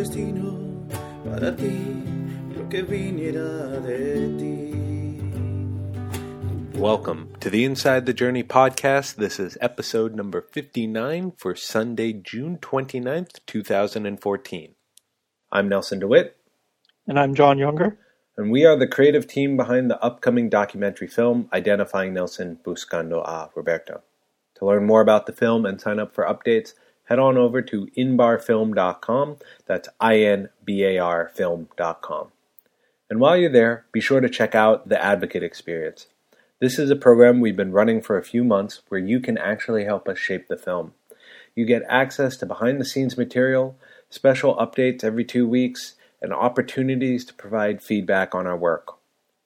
destino para ti lo que viniera de ti. Welcome to the Inside the Journey podcast. This is episode number 59 for Sunday, June 29th, 2014. I'm Nelson DeWitt. And I'm John Younger. And we are the creative team behind the upcoming documentary film Identifying Nelson Buscando a Roberto. To learn more about the film and sign up for updates, head on over to inbarfilm.com. That's I N B A R film.com. And while you're there, be sure to check out the Advocate Experience. This is a program we've been running for a few months where you can actually help us shape the film. You get access to behind the scenes material, special updates every two weeks, and opportunities to provide feedback on our work.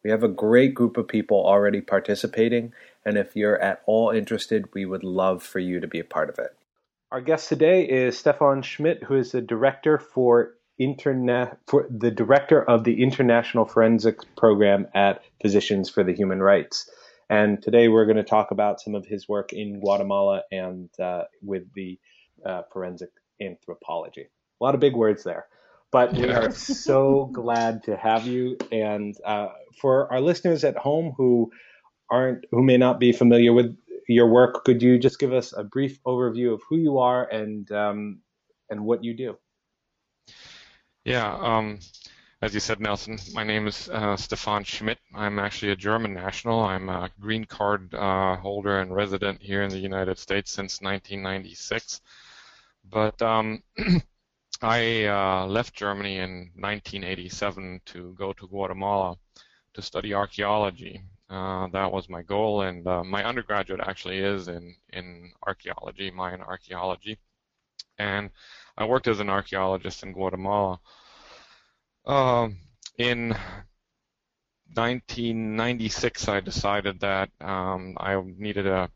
We have a great group of people already participating, and if you're at all interested, we would love for you to be a part of it. Our guest today is Stefan Schmitt, who is the director for internet for the director of the International Forensics Program at Physicians for the Human Rights. And today we're going to talk about some of his work in Guatemala and uh, with the uh, forensic anthropology. A lot of big words there. But we are so glad to have you. And uh, for our listeners at home who aren't, who may not be familiar with your work, could you just give us a brief overview of who you are and um, and what you do? Yeah, um, as you said, Nelson, my name is uh, Stefan Schmitt. I'm actually a German national. I'm a green card uh, holder and resident here in the United States since 1996. But um, I uh, left Germany in 1987 to go to Guatemala to study archaeology. Uh, that was my goal, and uh, my undergraduate actually is in in archaeology, Mayan archaeology, and I worked as an archaeologist in Guatemala. Um, in 1996, I decided that um, I needed a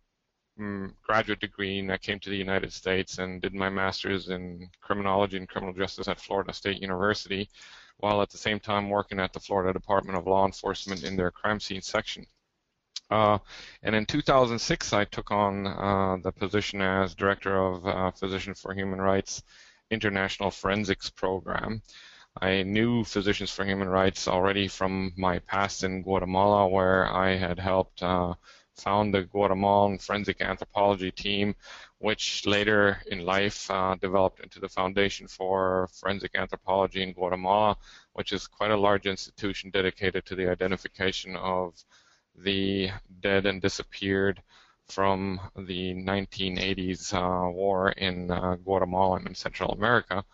um, graduate degree, and I came to the United States and did my master's in criminology and criminal justice at Florida State University, while at the same time working at the Florida Department of Law Enforcement in their crime scene section. Uh, and in 2006, I took on uh, the position as director of uh, Physicians for Human Rights International Forensics Program. I knew Physicians for Human Rights already from my past in Guatemala, where I had helped uh, found the Guatemalan forensic anthropology team, which later in life uh, developed into the Foundation for Forensic Anthropology in Guatemala, which is quite a large institution dedicated to the identification of the dead and disappeared from the 1980s uh, war in uh, Guatemala and in Central America.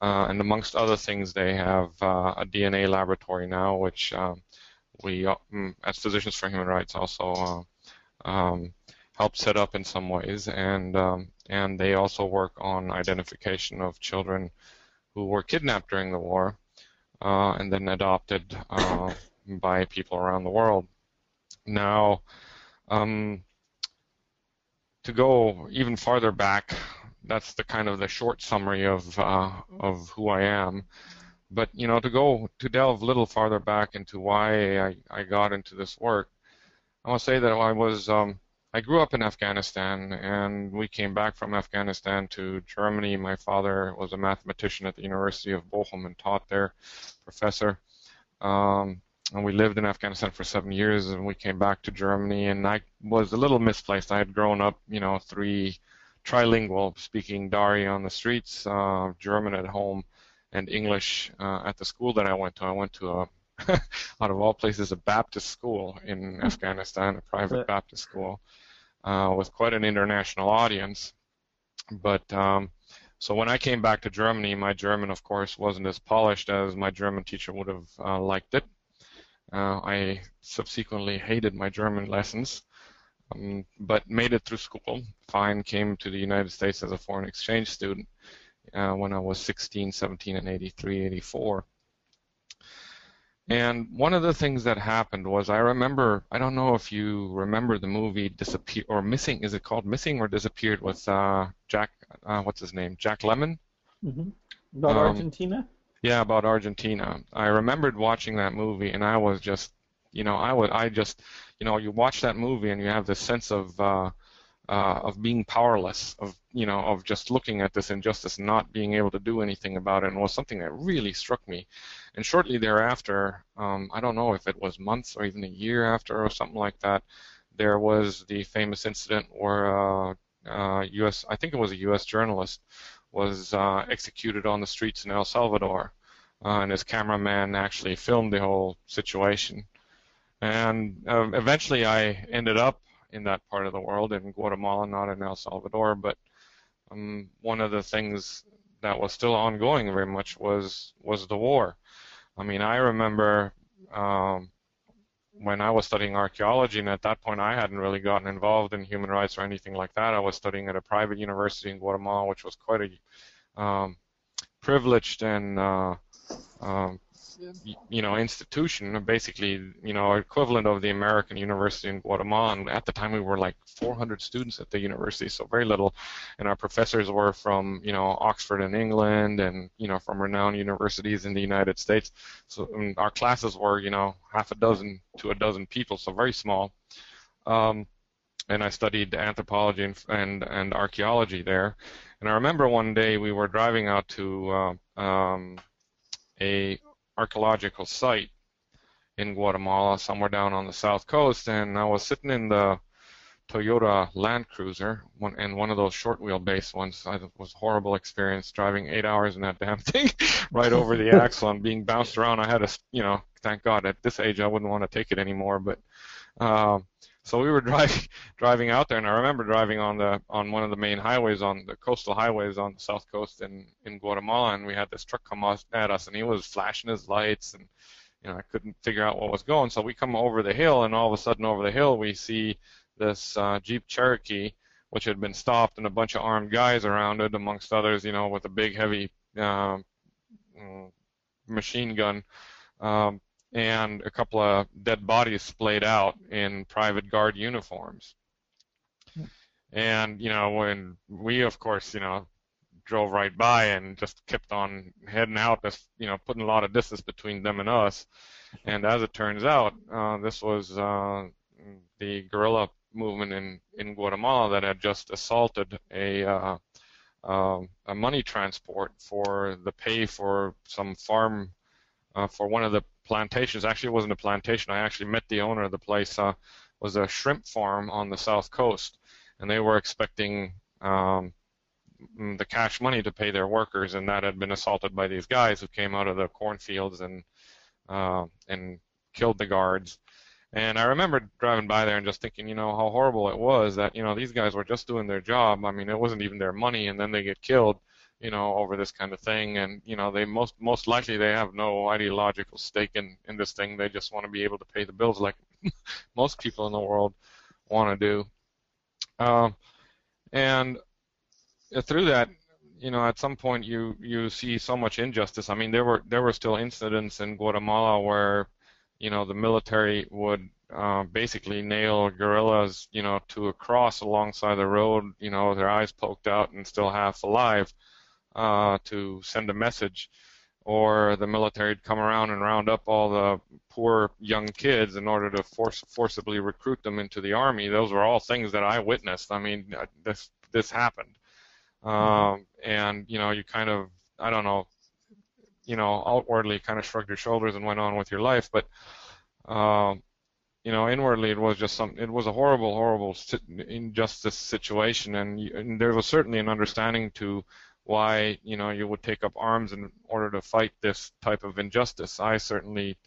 Uh, and amongst other things, they have uh, a DNA laboratory now, which uh, we, mm, as Physicians for Human Rights, also um, help set up in some ways, and um, and they also work on identification of children who were kidnapped during the war uh, and then adopted uh, by people around the world. Now, um, to go even farther back, that's the kind of the short summary of uh, of who I am. But you know, to go to delve a little farther back into why I, I got into this work, I want to say that I was um, I grew up in Afghanistan, and we came back from Afghanistan to Germany. My father was a mathematician at the University of Bochum and taught there, professor. Um, and we lived in Afghanistan for seven years, and we came back to Germany. And I was a little misplaced. I had grown up, you know, three trilingual, speaking Dari on the streets, uh, German at home, and English uh, at the school that I went to. I went to a out of all places, a Baptist school in hmm. Afghanistan, a private Baptist school, uh, with quite an international audience. But um, so when I came back to Germany, my German, of course, wasn't as polished as my German teacher would have uh, liked it. Uh, I subsequently hated my German lessons, um, but made it through school. Fine, came to the United States as a foreign exchange student uh, when I was 16, 17, and 83, 84. And one of the things that happened was I remember I don't know if you remember the movie Disappear or Missing is it called Missing or Disappeared with uh, Jack uh, what's his name Jack Lemmon mm-hmm. about um, Argentina yeah about Argentina I remembered watching that movie and I was just you know I would I just you know you watch that movie and you have this sense of uh, uh, of being powerless, of you know, of just looking at this injustice and not being able to do anything about it, and it was something that really struck me. And shortly thereafter, um, I don't know if it was months or even a year after or something like that, there was the famous incident where uh, uh, U.S. I think it was a U.S. journalist was uh, executed on the streets in El Salvador, uh, and his cameraman actually filmed the whole situation. And uh, eventually, I ended up in that part of the world in Guatemala, not in El Salvador. But um, one of the things that was still ongoing very much was was the war. I mean, I remember um, when I was studying archaeology, and at that point I hadn't really gotten involved in human rights or anything like that. I was studying at a private university in Guatemala, which was quite a um, privileged and uh, um, you know institution, basically you know equivalent of the American University in Guatemala. And at the time, we were like 400 students at the university, so very little. And our professors were from you know Oxford in England, and you know from renowned universities in the United States. So our classes were you know half a dozen to a dozen people, so very small. Um, and I studied anthropology and, and, and archaeology there. And I remember one day we were driving out to uh, um, a archaeological site in Guatemala, somewhere down on the south coast, and I was sitting in the Toyota Land Cruiser, one, and one of those short wheelbase ones. It was a horrible experience driving eight hours in that damn thing, right over the axle and being bounced around. I had a, you know, thank God at this age I wouldn't want to take it anymore, but. Uh, so we were driving driving out there, and I remember driving on the on one of the main highways on the coastal highways on the south coast in in Guatemala, and we had this truck come at us, and he was flashing his lights, and you know I couldn't figure out what was going. So we come over the hill, and all of a sudden over the hill we see this uh, Jeep Cherokee, which had been stopped, and a bunch of armed guys around it, amongst others, you know, with a big heavy uh, machine gun. Um, and a couple of dead bodies splayed out in private guard uniforms. And, you know, when we, of course, you know, drove right by and just kept on heading out, just, you know, putting a lot of distance between them and us. And as it turns out, uh, this was uh, the guerrilla movement in, in Guatemala that had just assaulted a uh, uh, a money transport for the pay for some farm uh, for one of the plantations. Actually, it wasn't a plantation. I actually met the owner of the place. Uh, was a shrimp farm on the south coast, and they were expecting um, the cash money to pay their workers, and that had been assaulted by these guys who came out of the cornfields and uh, and killed the guards. And I remember driving by there and just thinking, you know, how horrible it was that you know these guys were just doing their job. I mean, it wasn't even their money, and then they get killed you know, over this kind of thing. And you know, they most most likely they have no ideological stake in in this thing. They just want to be able to pay the bills, like most people in the world want to do. Um, and through that, you know, at some point you you see so much injustice. I mean, there were there were still incidents in Guatemala where, you know, the military would uh, basically nail guerrillas, you know, to a cross alongside the road, you know, their eyes poked out and still half alive uh, to send a message, or the military would come around and round up all the poor young kids in order to force forcibly recruit them into the army. Those were all things that I witnessed. I mean, uh, this this happened, um, and you know, you kind of I don't know, you know, outwardly kind of shrugged your shoulders and went on with your life, but. Um, you know, inwardly it was just some. It was a horrible, horrible injustice situation, and, and there was certainly an understanding to why you know you would take up arms in order to fight this type of injustice. I certainly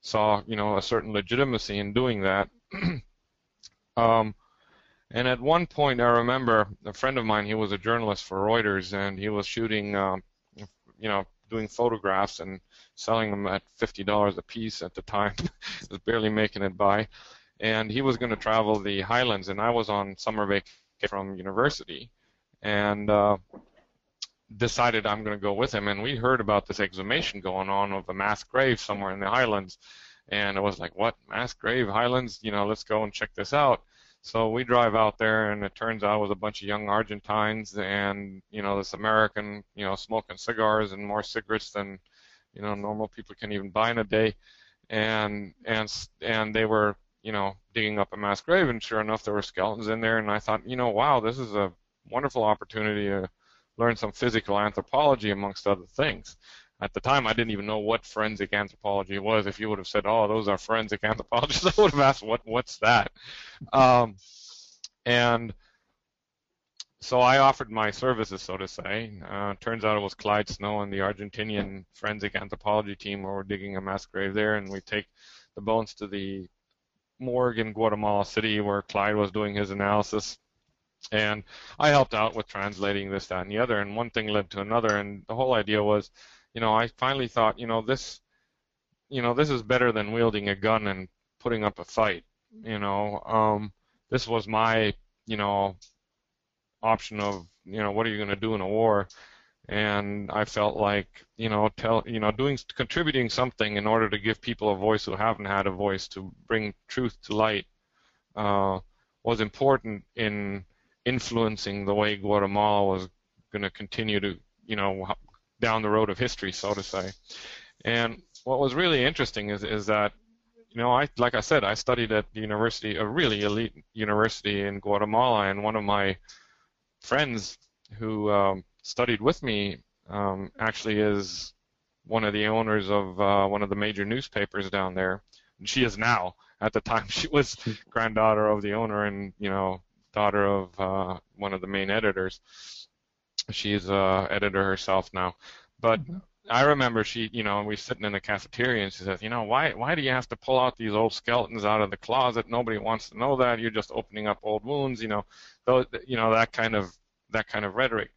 saw you know a certain legitimacy in doing that. um, and at one point, I remember a friend of mine. He was a journalist for Reuters, and he was shooting, um, you know, doing photographs and selling them at fifty dollars a piece at the time. was barely making it by. And he was going to travel the Highlands, and I was on summer vacation from university, and uh, decided I'm going to go with him. And we heard about this exhumation going on of a mass grave somewhere in the Highlands. And it was like, what? Mass grave, Highlands? You know, let's go and check this out. So we drive out there, and it turns out it was a bunch of young Argentines and, you know, this American, you know, smoking cigars and more cigarettes than, you know, normal people can even buy in a day. And, and, and they were you know, digging up a mass grave, and sure enough, there were skeletons in there, and I thought, you know, wow, this is a wonderful opportunity to learn some physical anthropology amongst other things. At the time, I didn't even know what forensic anthropology was. If you would have said, "Oh, those are forensic anthropologists," I would have asked, "What? What's that?" Um, and so I offered my services, so to say. Uh, turns out it was Clyde Snow and the Argentinian forensic anthropology team were digging a mass grave there, and we take the bones to the morgue in Guatemala City where Clyde was doing his analysis. And I helped out with translating this, that, and the other, and one thing led to another, and the whole idea was, you know, I finally thought, you know, this, you know, this is better than wielding a gun and putting up a fight. You know, um, this was my, you know, option of you know what are you going to do in a war and I felt like you know tell you know doing contributing something in order to give people a voice who haven't had a voice to bring truth to light uh, was important in influencing the way Guatemala was going to continue to you know down the road of history so to say and what was really interesting is is that you know I like I said I studied at the university a really elite university in Guatemala and one of my friends who um, studied with me um, actually is one of the owners of uh, one of the major newspapers down there. And she is now. At the time, she was granddaughter of the owner and you know daughter of uh, one of the main editors. She's uh, editor herself now, but. Mm-hmm. I remember she, you know, we sitting in the cafeteria and she says, you know, why why do you have to pull out these old skeletons out of the closet? Nobody wants to know that. You're just opening up old wounds, you know those, you know, that kind of that kind of rhetoric.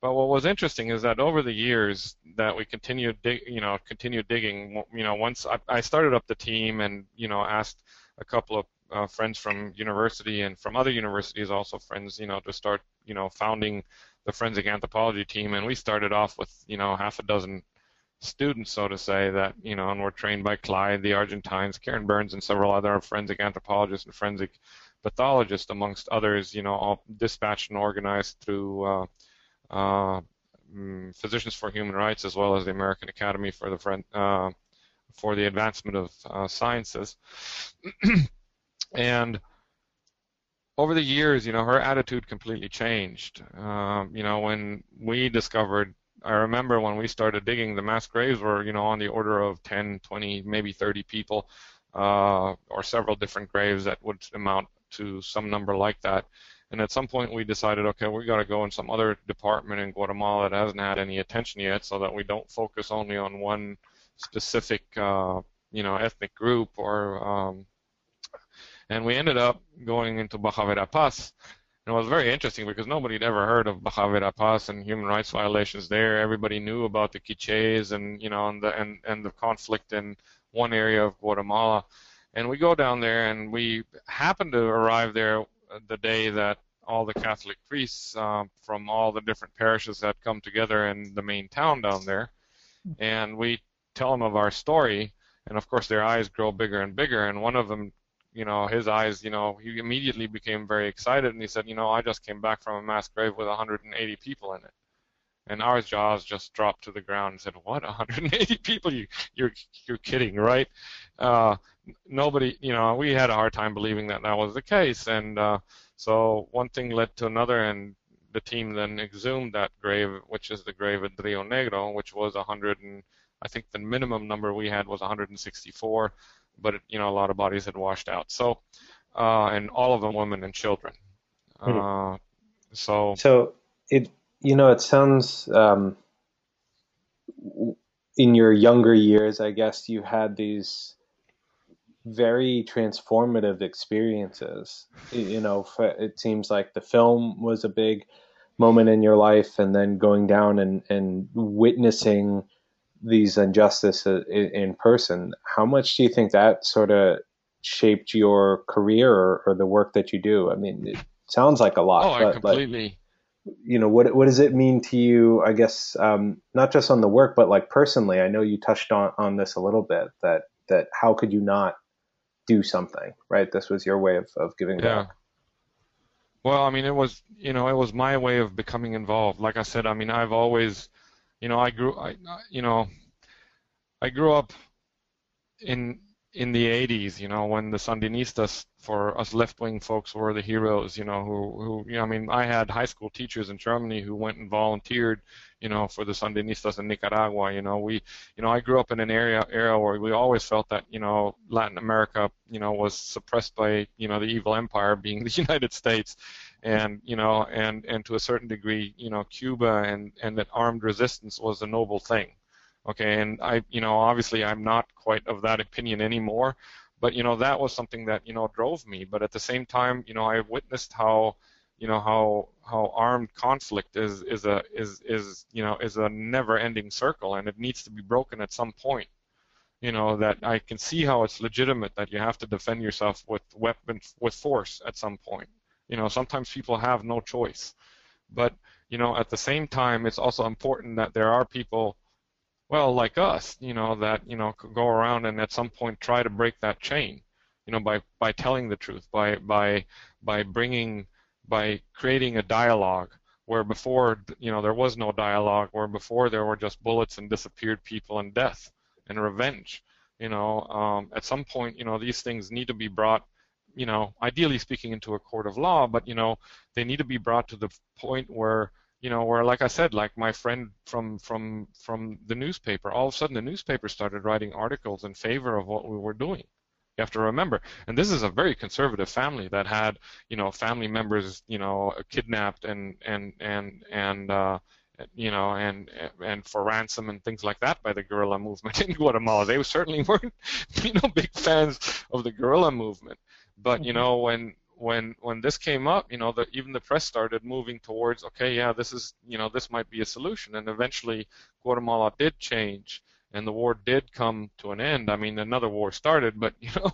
But what was interesting is that over the years that we continued, dig, you know, continued digging. You know, once I, I started up the team and you know asked a couple of uh, friends from university and from other universities, also friends, you know, to start, you know, founding the forensic anthropology team. And we started off with, you know, half a dozen students, so to say, that, you know, and were trained by Clyde, the Argentines, Karen Burns, and several other forensic anthropologists and forensic pathologists, amongst others, you know, all dispatched and organized through uh, uh, mm, Physicians for Human Rights as well as the American Academy for the uh, for the Advancement of uh, Sciences. and over the years, you know, her attitude completely changed. Um, you know, when we discovered, I remember when we started digging, the mass graves were, you know, on the order of 10, 20, maybe 30 people, uh, or several different graves that would amount to some number like that. And at some point, we decided, okay, we got to go in some other department in Guatemala that hasn't had any attention yet, so that we don't focus only on one specific, uh, you know, ethnic group. Or um, and we ended up going into Baja Verapaz. And it was very interesting because nobody had ever heard of Baja Verapaz and human rights violations there. Everybody knew about the Quiches and you know and the and, and the conflict in one area of Guatemala. And we go down there, and we happen to arrive there the day that all the Catholic priests uh, from all the different parishes had come together in the main town down there. And we tell them of our story, and of course their eyes grow bigger and bigger. And one of them, you know, his eyes, you know, he immediately became very excited, and he said, you know, I just came back from a mass grave with 180 people in it. And our jaws just dropped to the ground and said, "What? 180 people? You, you're, you're kidding, right?" Uh, nobody, you know, we had a hard time believing that that was the case, and uh, so one thing led to another, and the team then exhumed that grave, which is the grave at Rio Negro, which was 100 and I think the minimum number we had was 164, but it, you know a lot of bodies had washed out. So, uh, and all of them women and children. Mm-hmm. Uh, so. So it you know it sounds um, in your younger years, I guess you had these very transformative experiences. You know, it seems like the film was a big moment in your life, and then going down and, and witnessing these injustices in person. How much do you think that sort of shaped your career or, or the work that you do? I mean, it sounds like a lot. Oh, but, I completely. You know, what what does it mean to you? I guess um, not just on the work, but like personally. I know you touched on on this a little bit. That that how could you not do something, right? This was your way of, of giving yeah. back. Well, I mean, it was, you know, it was my way of becoming involved. Like I said, I mean, I've always, you know, I grew, I, you know, I grew up in in the 80s, you know, when the Sandinistas for us left-wing folks were the heroes, you know, who, who, you know, I mean, I had high school teachers in Germany who went and volunteered, you know, for the Sandinistas in Nicaragua. You know, we, you know, I grew up in an area era where we always felt that, you know, Latin America, you know, was suppressed by, you know, the evil empire being the United States, and you know, and and to a certain degree, you know, Cuba and and that armed resistance was a noble thing Okay, and I, you know, obviously I'm not quite of that opinion anymore, but you know that was something that you know drove me. But at the same time, you know, I witnessed how, you know, how how armed conflict is is a is is you know is a never-ending circle, and it needs to be broken at some point. You know that I can see how it's legitimate that you have to defend yourself with weapons with force at some point. You know, sometimes people have no choice, but you know, at the same time, it's also important that there are people well, like us, you know, that you know could go around and at some point try to break that chain, you know, by by telling the truth, by by by bringing, by creating a dialogue where before, you know, there was no dialogue, where before there were just bullets and disappeared people and death and revenge. You know, um, at some point, you know, these things need to be brought you know, ideally speaking, into a court of law, but you know, they need to be brought to the point where you know, where like I said, like my friend from from from the newspaper, all of a sudden the newspaper started writing articles in favor of what we were doing. You have to remember, and this is a very conservative family that had, you know, family members, you know, kidnapped and and and and uh, you know, and and for ransom and things like that by the guerrilla movement in Guatemala. They certainly weren't, you know, big fans of the guerrilla movement. But you mm-hmm. know, when when when this came up, you know, the, even the press started moving towards, okay, yeah, this is, you know, this might be a solution, and eventually Guatemala did change, and the war did come to an end. I mean, another war started, but you know,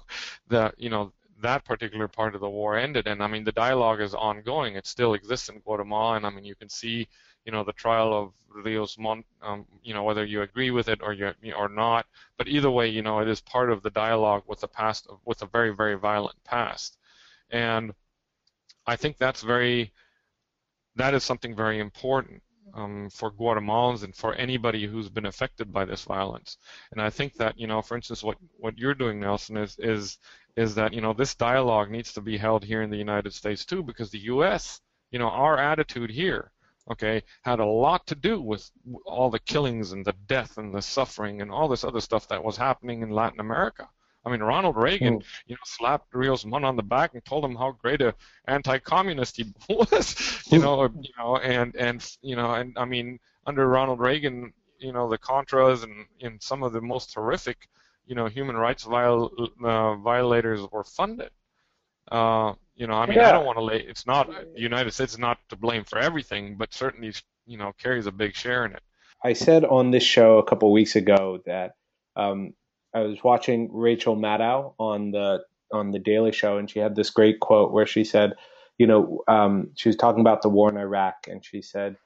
the you know that particular part of the war ended, and I mean, the dialogue is ongoing. It still exists in Guatemala, and I mean, you can see, you know, the trial of Rios Montt, um, you know, whether you agree with it or you or not, but either way, you know, it is part of the dialogue with the past, with a very very violent past. And I think that's very, that is something very important um, for Guatemalans and for anybody who's been affected by this violence. And I think that, you know, for instance, what, what you're doing, Nelson, is, is, is that, you know, this dialogue needs to be held here in the United States too, because the U.S., you know, our attitude here, okay, had a lot to do with all the killings and the death and the suffering and all this other stuff that was happening in Latin America. I mean, Ronald Reagan, mm. you know, slapped Rios Montt on the back and told him how great a anti-communist he was, you know, you know, and and you know, and I mean, under Ronald Reagan, you know, the Contras and in some of the most horrific, you know, human rights viol- uh, violators were funded. Uh, you know, I mean, yeah. I don't want to lay. It's not the United States is not to blame for everything, but certainly, you know, carries a big share in it. I said on this show a couple weeks ago that um, I was watching Rachel Maddow on the on the Daily Show, and she had this great quote where she said, you know, um, she was talking about the war in Iraq, and she said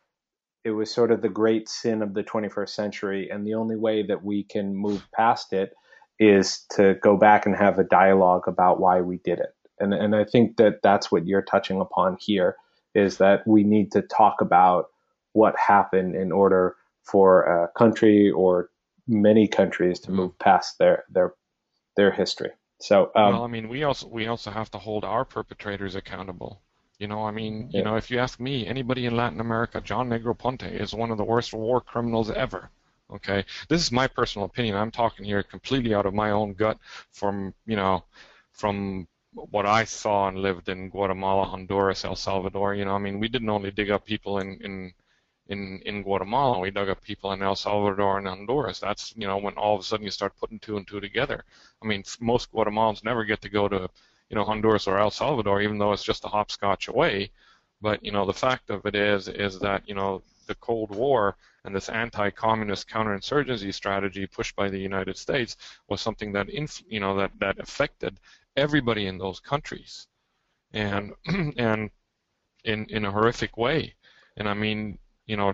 it was sort of the great sin of the 21st century, and the only way that we can move past it is to go back and have a dialogue about why we did it. And and I think that that's what you're touching upon here is that we need to talk about what happened in order for a country or many countries to move past their their their history. So, um, well, I mean, we also we also have to hold our perpetrators accountable. You know, I mean, yeah. you know, if you ask me, anybody in Latin America, John Negroponte is one of the worst war criminals ever. Okay, this is my personal opinion. I'm talking here completely out of my own gut, from you know, from what I saw and lived in Guatemala, Honduras, El Salvador. You know, I mean, we didn't only dig up people in in in in Guatemala. We dug up people in El Salvador and Honduras. That's you know when all of a sudden you start putting two and two together. I mean, most Guatemalans never get to go to you know Honduras or El Salvador, even though it's just a hopscotch away. But you know the fact of it is is that you know the Cold War and this anti-communist counterinsurgency strategy pushed by the United States was something that inf- you know that that affected everybody in those countries, and and in in a horrific way. And I mean, you know,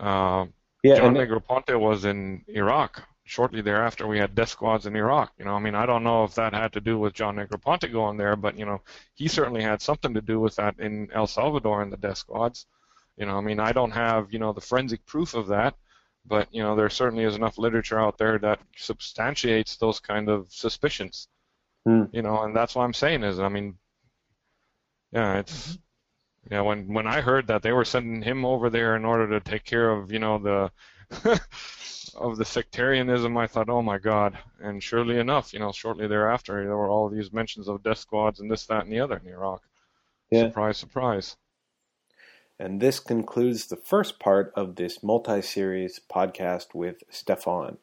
uh, yeah, John Negroponte was in Iraq. Shortly thereafter, we had death squads in Iraq. You know, I mean, I don't know if that had to do with John Negroponte going there, but you know, he certainly had something to do with that in El Salvador and the death squads. You know, I mean, I don't have you know the forensic proof of that, but you know there certainly is enough literature out there that substantiates those kind of suspicions. Hmm. You know, and that's what I'm saying is, I mean, yeah, it's yeah. When when I heard that they were sending him over there in order to take care of you know the of the sectarianism, I thought, oh my God. And surely enough, you know, shortly thereafter, there were all these mentions of death squads and this, that, and the other in Iraq. Yeah. Surprise, surprise. And this concludes the first part of this multi series podcast with Stefan.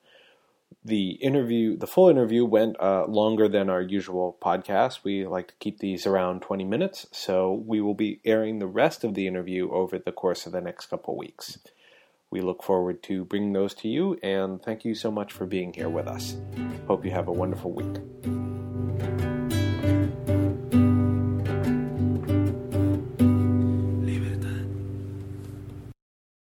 The interview, the full interview, went uh, longer than our usual podcast. We like to keep these around 20 minutes, so we will be airing the rest of the interview over the course of the next couple weeks. We look forward to bringing those to you, and thank you so much for being here with us. Hope you have a wonderful week.